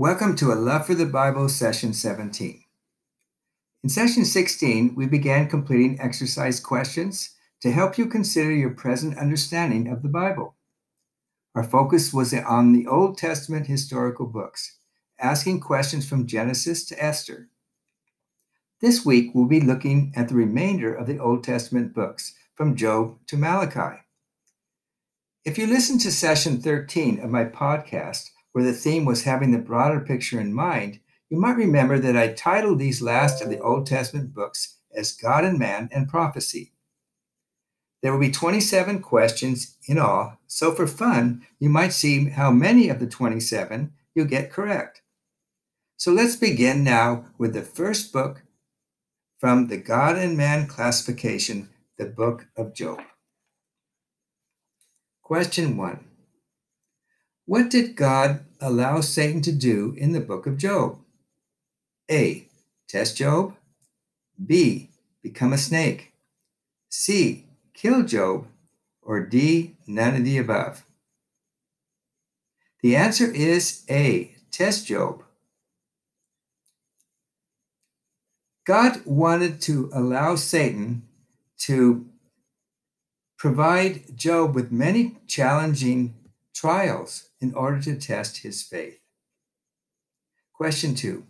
Welcome to A Love for the Bible, Session 17. In Session 16, we began completing exercise questions to help you consider your present understanding of the Bible. Our focus was on the Old Testament historical books, asking questions from Genesis to Esther. This week, we'll be looking at the remainder of the Old Testament books, from Job to Malachi. If you listen to Session 13 of my podcast, where the theme was having the broader picture in mind, you might remember that I titled these last of the Old Testament books as God and Man and Prophecy. There will be 27 questions in all, so for fun, you might see how many of the 27 you get correct. So let's begin now with the first book from the God and Man classification, the book of Job. Question 1 what did God allow Satan to do in the book of Job? A. Test Job. B. Become a snake. C. Kill Job. Or D. None of the above. The answer is A. Test Job. God wanted to allow Satan to provide Job with many challenging trials in order to test his faith. Question two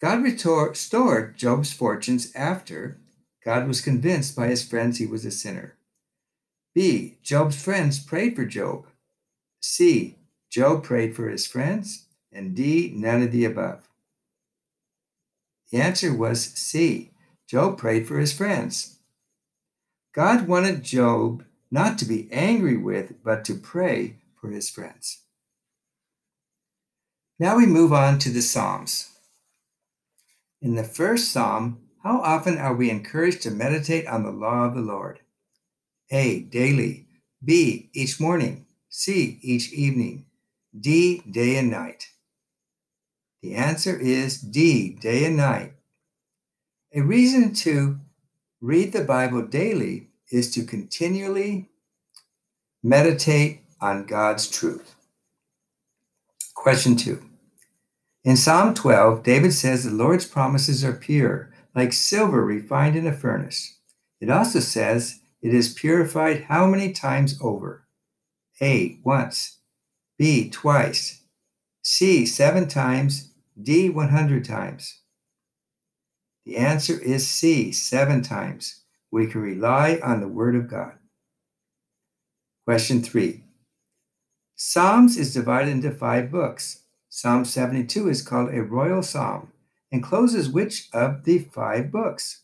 God restored Job's fortunes after God was convinced by his friends he was a sinner. B. Job's friends prayed for Job. C. Job prayed for his friends. And D. None of the above. The answer was C. Job prayed for his friends. God wanted Job not to be angry with, but to pray for his friends. Now we move on to the Psalms. In the first Psalm, how often are we encouraged to meditate on the law of the Lord? A. Daily. B. Each morning. C. Each evening. D. Day and night. The answer is D. Day and night. A reason to read the Bible daily is to continually meditate on God's truth. Question two. In Psalm 12, David says the Lord's promises are pure, like silver refined in a furnace. It also says it is purified how many times over? A, once. B, twice. C, seven times. D, 100 times. The answer is C, seven times we can rely on the Word of God. Question three Psalms is divided into five books. Psalm 72 is called a royal psalm and closes which of the five books?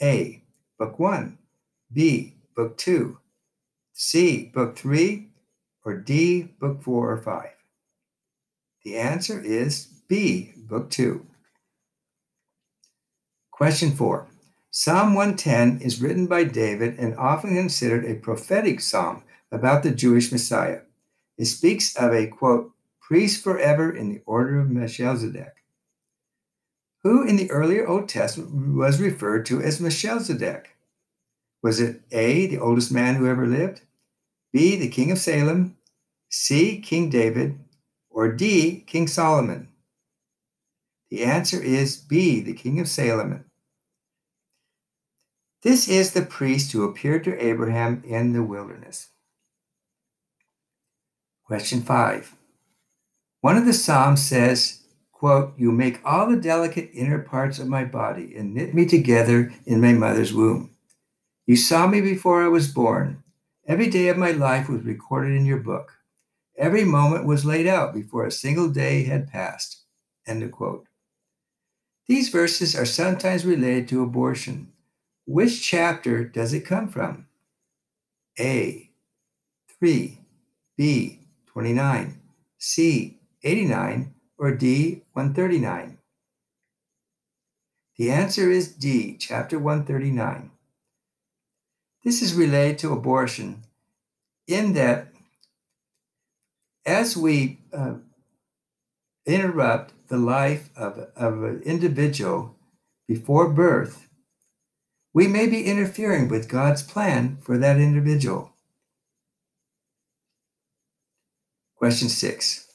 A. Book 1, B. Book 2, C. Book 3, or D. Book 4 or 5? The answer is B. Book 2. Question 4. Psalm 110 is written by David and often considered a prophetic psalm about the Jewish Messiah. It speaks of a, quote, priest forever in the order of Melchizedek, who in the earlier Old Testament was referred to as Melchizedek. Was it A, the oldest man who ever lived, B, the king of Salem, C, King David, or D, King Solomon? The answer is B, the king of Salem. This is the priest who appeared to Abraham in the wilderness. Question 5. One of the Psalms says, quote, You make all the delicate inner parts of my body and knit me together in my mother's womb. You saw me before I was born. Every day of my life was recorded in your book. Every moment was laid out before a single day had passed. End of quote. These verses are sometimes related to abortion, which chapter does it come from? A, 3, B, 29, C, 89, or D, 139? The answer is D, chapter 139. This is related to abortion in that as we uh, interrupt the life of, of an individual before birth, we may be interfering with God's plan for that individual. Question six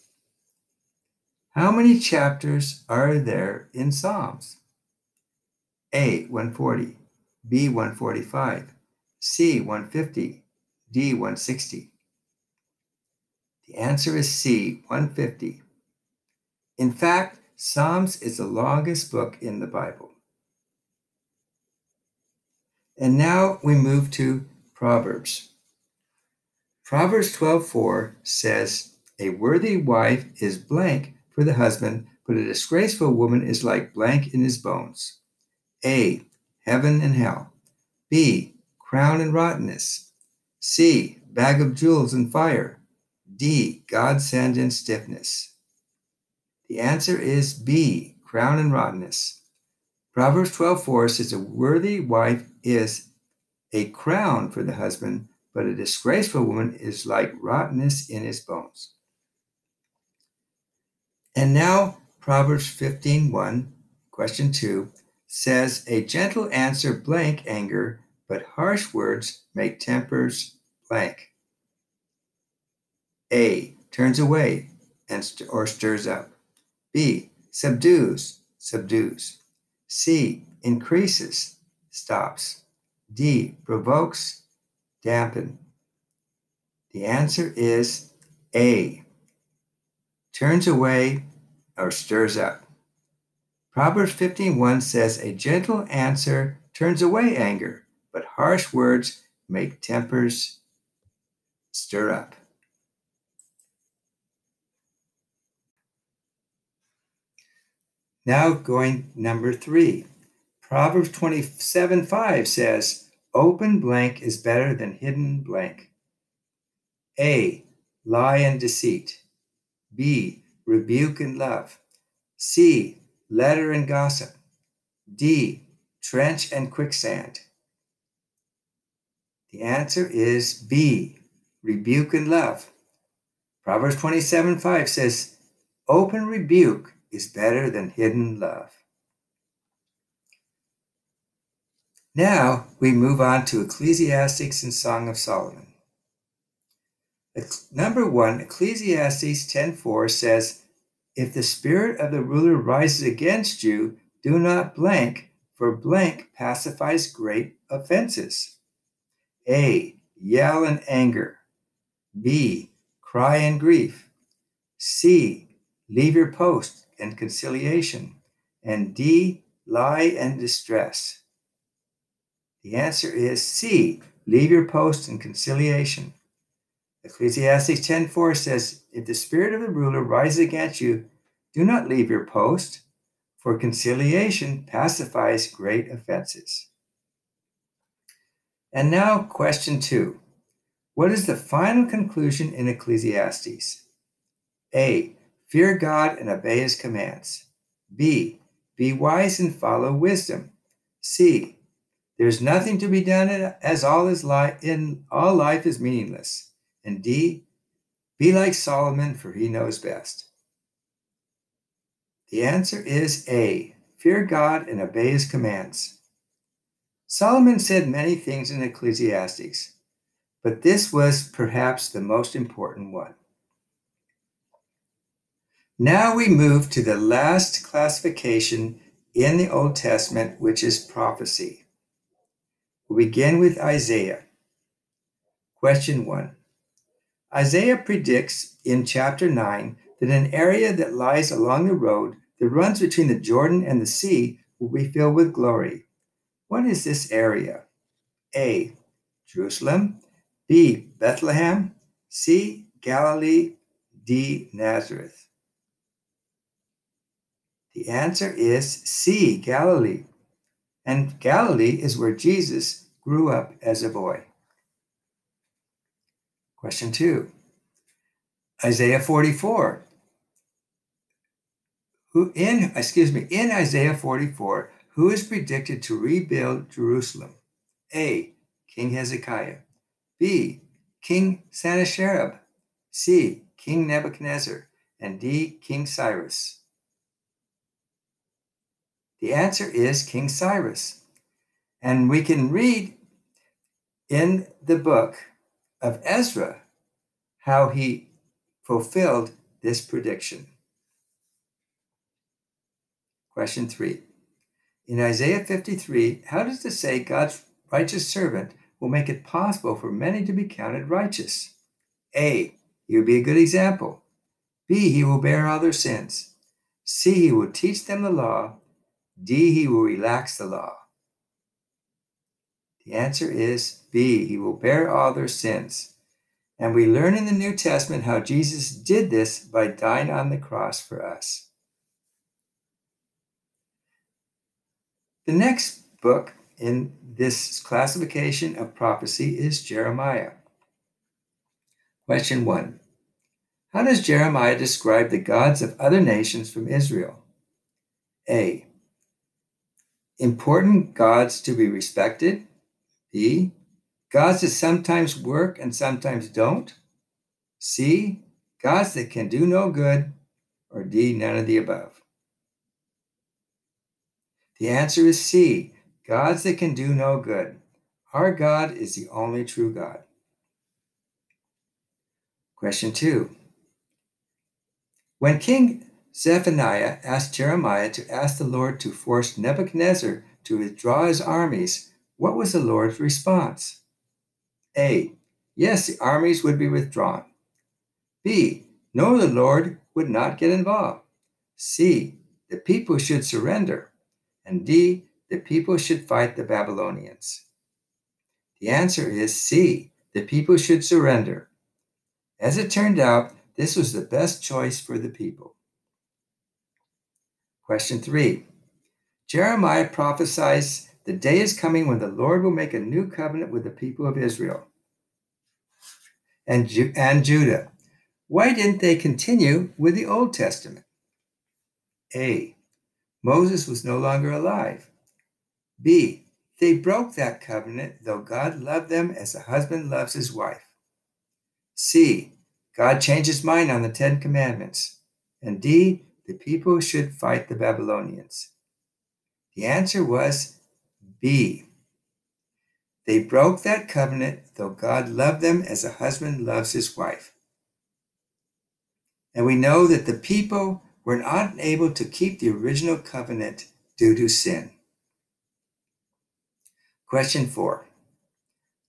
How many chapters are there in Psalms? A. 140, B. 145, C. 150, D. 160. The answer is C. 150. In fact, Psalms is the longest book in the Bible. And now we move to Proverbs. Proverbs 12:4 says, "A worthy wife is blank for the husband, but a disgraceful woman is like blank in his bones." A. Heaven and hell. B. Crown and rottenness. C. Bag of jewels and fire. D. Godsend and stiffness. The answer is B. Crown and rottenness. Proverbs 12:4 says a worthy wife is a crown for the husband, but a disgraceful woman is like rottenness in his bones. And now Proverbs 15:1, question 2, says a gentle answer blank anger, but harsh words make tempers blank. A turns away and st- or stirs up. B subdues, subdues. C increases, stops. D provokes, dampen. The answer is A turns away or stirs up. Proverbs 15:1 says a gentle answer turns away anger, but harsh words make tempers stir up. Now going number 3. Proverbs 27:5 says, "Open blank is better than hidden blank." A. Lie and deceit. B. Rebuke and love. C. Letter and gossip. D. Trench and quicksand. The answer is B. Rebuke and love. Proverbs 27 5 says, Open rebuke is better than hidden love. Now we move on to Ecclesiastics and Song of Solomon. Number one, Ecclesiastes 10:4 says, If the spirit of the ruler rises against you, do not blank, for blank pacifies great offenses. A. Yell in anger. B. Cry in grief. C. Leave your post and conciliation. And D. Lie and distress. The answer is C. Leave your post in conciliation. Ecclesiastes 10:4 says, If the spirit of the ruler rises against you, do not leave your post, for conciliation pacifies great offenses. And now, question two. What is the final conclusion in Ecclesiastes? A. Fear God and obey his commands. B. Be wise and follow wisdom. C. There's nothing to be done as all is li- in all life is meaningless. And D, be like Solomon, for he knows best. The answer is A, fear God and obey his commands. Solomon said many things in Ecclesiastes, but this was perhaps the most important one. Now we move to the last classification in the Old Testament, which is prophecy. We begin with Isaiah. Question one Isaiah predicts in chapter 9 that an area that lies along the road that runs between the Jordan and the sea will be filled with glory. What is this area? A. Jerusalem. B. Bethlehem. C. Galilee. D. Nazareth. The answer is C. Galilee. And Galilee is where Jesus grew up as a boy. Question two Isaiah 44. Who in excuse me in Isaiah 44, who is predicted to rebuild Jerusalem? A. King Hezekiah. B. King Sennacherib. C. King Nebuchadnezzar. And D. King Cyrus. The answer is King Cyrus. And we can read in the book of Ezra how he fulfilled this prediction. Question three. In Isaiah 53, how does it say God's righteous servant will make it possible for many to be counted righteous? A. He will be a good example. B. He will bear all their sins. C. He will teach them the law. D. He will relax the law. The answer is B. He will bear all their sins. And we learn in the New Testament how Jesus did this by dying on the cross for us. The next book in this classification of prophecy is Jeremiah. Question one How does Jeremiah describe the gods of other nations from Israel? A. Important gods to be respected. B. Gods that sometimes work and sometimes don't. C. Gods that can do no good. Or D. None of the above. The answer is C. Gods that can do no good. Our God is the only true God. Question two. When King Zephaniah asked Jeremiah to ask the Lord to force Nebuchadnezzar to withdraw his armies, what was the Lord's response? A. Yes, the armies would be withdrawn. B. No, the Lord would not get involved. C. The people should surrender. And D. The people should fight the Babylonians. The answer is C. The people should surrender. As it turned out, this was the best choice for the people. Question three Jeremiah prophesies the day is coming when the Lord will make a new covenant with the people of Israel and, Ju- and Judah. Why didn't they continue with the Old Testament? A. Moses was no longer alive. B. They broke that covenant, though God loved them as a husband loves his wife. C. God changed his mind on the Ten Commandments. And D. The people should fight the Babylonians. The answer was B. They broke that covenant, though God loved them as a husband loves his wife. And we know that the people were not able to keep the original covenant due to sin. Question four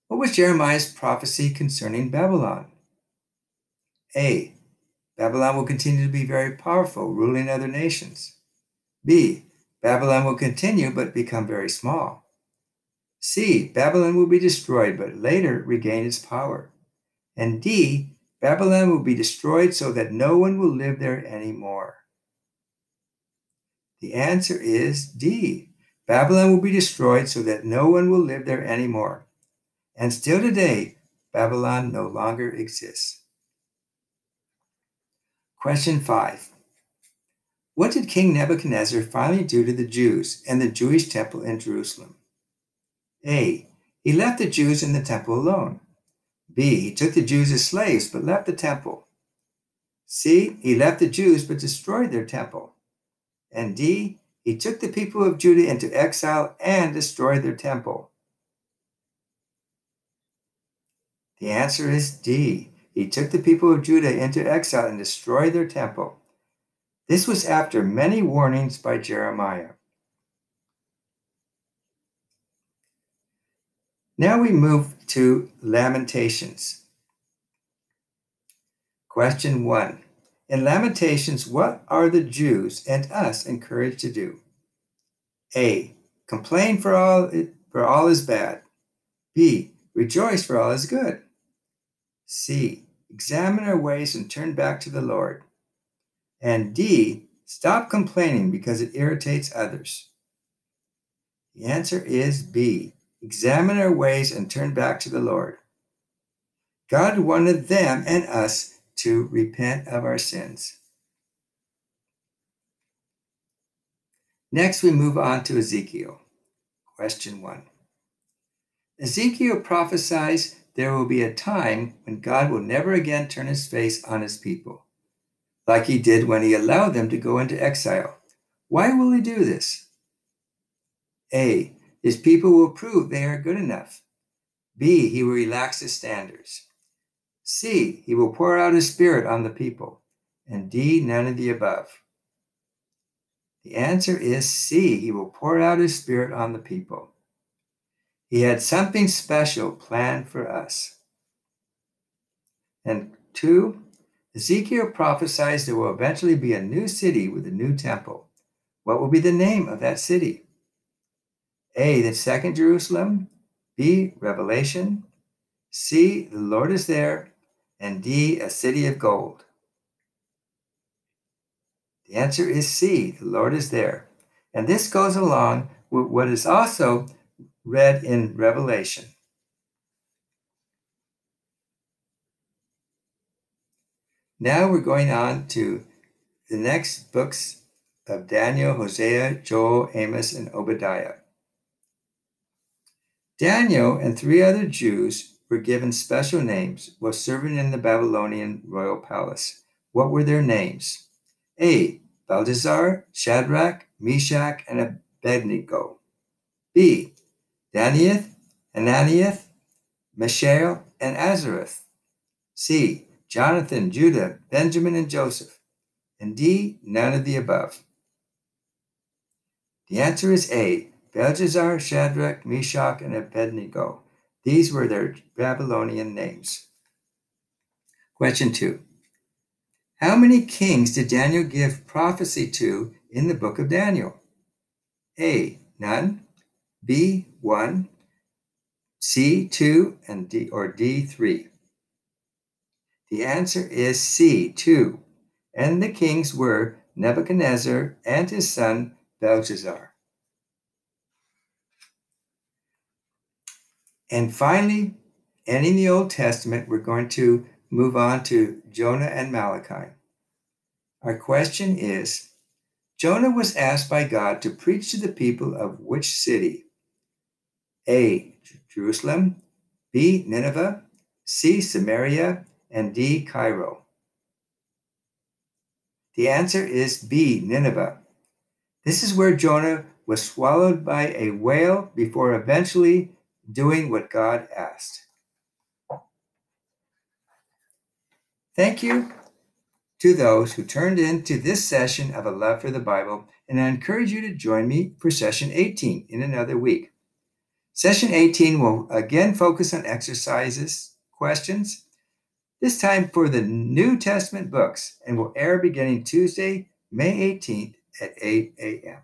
What was Jeremiah's prophecy concerning Babylon? A. Babylon will continue to be very powerful, ruling other nations. B. Babylon will continue but become very small. C. Babylon will be destroyed but later regain its power. And D. Babylon will be destroyed so that no one will live there anymore. The answer is D. Babylon will be destroyed so that no one will live there anymore. And still today, Babylon no longer exists. Question five What did King Nebuchadnezzar finally do to the Jews and the Jewish temple in Jerusalem? A. He left the Jews in the temple alone. B. He took the Jews as slaves but left the temple. C. He left the Jews but destroyed their temple. And D. He took the people of Judah into exile and destroyed their temple. The answer is D. He took the people of Judah into exile and destroyed their temple. This was after many warnings by Jeremiah. Now we move to Lamentations. Question one In Lamentations, what are the Jews and us encouraged to do? A. Complain for all, for all is bad. B. Rejoice for all is good. C. Examine our ways and turn back to the Lord. And D, stop complaining because it irritates others. The answer is B. Examine our ways and turn back to the Lord. God wanted them and us to repent of our sins. Next, we move on to Ezekiel. Question one Ezekiel prophesies there will be a time when God will never again turn his face on his people, like he did when he allowed them to go into exile. Why will he do this? A. His people will prove they are good enough. B. He will relax his standards. C. He will pour out his spirit on the people. And D. None of the above. The answer is C. He will pour out his spirit on the people. He had something special planned for us. And two, Ezekiel prophesies there will eventually be a new city with a new temple. What will be the name of that city? A, the second Jerusalem. B, Revelation. C, the Lord is there. And D, a city of gold. The answer is C, the Lord is there. And this goes along with what is also read in Revelation. Now we're going on to the next books of Daniel, Hosea, Joel, Amos, and Obadiah. Daniel and three other Jews were given special names while serving in the Babylonian royal palace. What were their names? A. Belteshazzar, Shadrach, Meshach, and Abednego. B. Daniel, Ananias, Mishael, and Azareth. C. Jonathan, Judah, Benjamin, and Joseph. And D. None of the above. The answer is A. Belteshazzar, Shadrach, Meshach, and Abednego. These were their Babylonian names. Question two How many kings did Daniel give prophecy to in the book of Daniel? A. None. B. One. C. Two. And D or D. Three. The answer is C. Two. And the kings were Nebuchadnezzar and his son Belshazzar. And finally, ending the Old Testament, we're going to move on to Jonah and Malachi. Our question is Jonah was asked by God to preach to the people of which city? A. Jerusalem, B. Nineveh, C. Samaria, and D. Cairo. The answer is B. Nineveh. This is where Jonah was swallowed by a whale before eventually doing what God asked. Thank you to those who turned in to this session of A Love for the Bible, and I encourage you to join me for session 18 in another week. Session 18 will again focus on exercises, questions, this time for the New Testament books, and will air beginning Tuesday, May 18th at 8 a.m.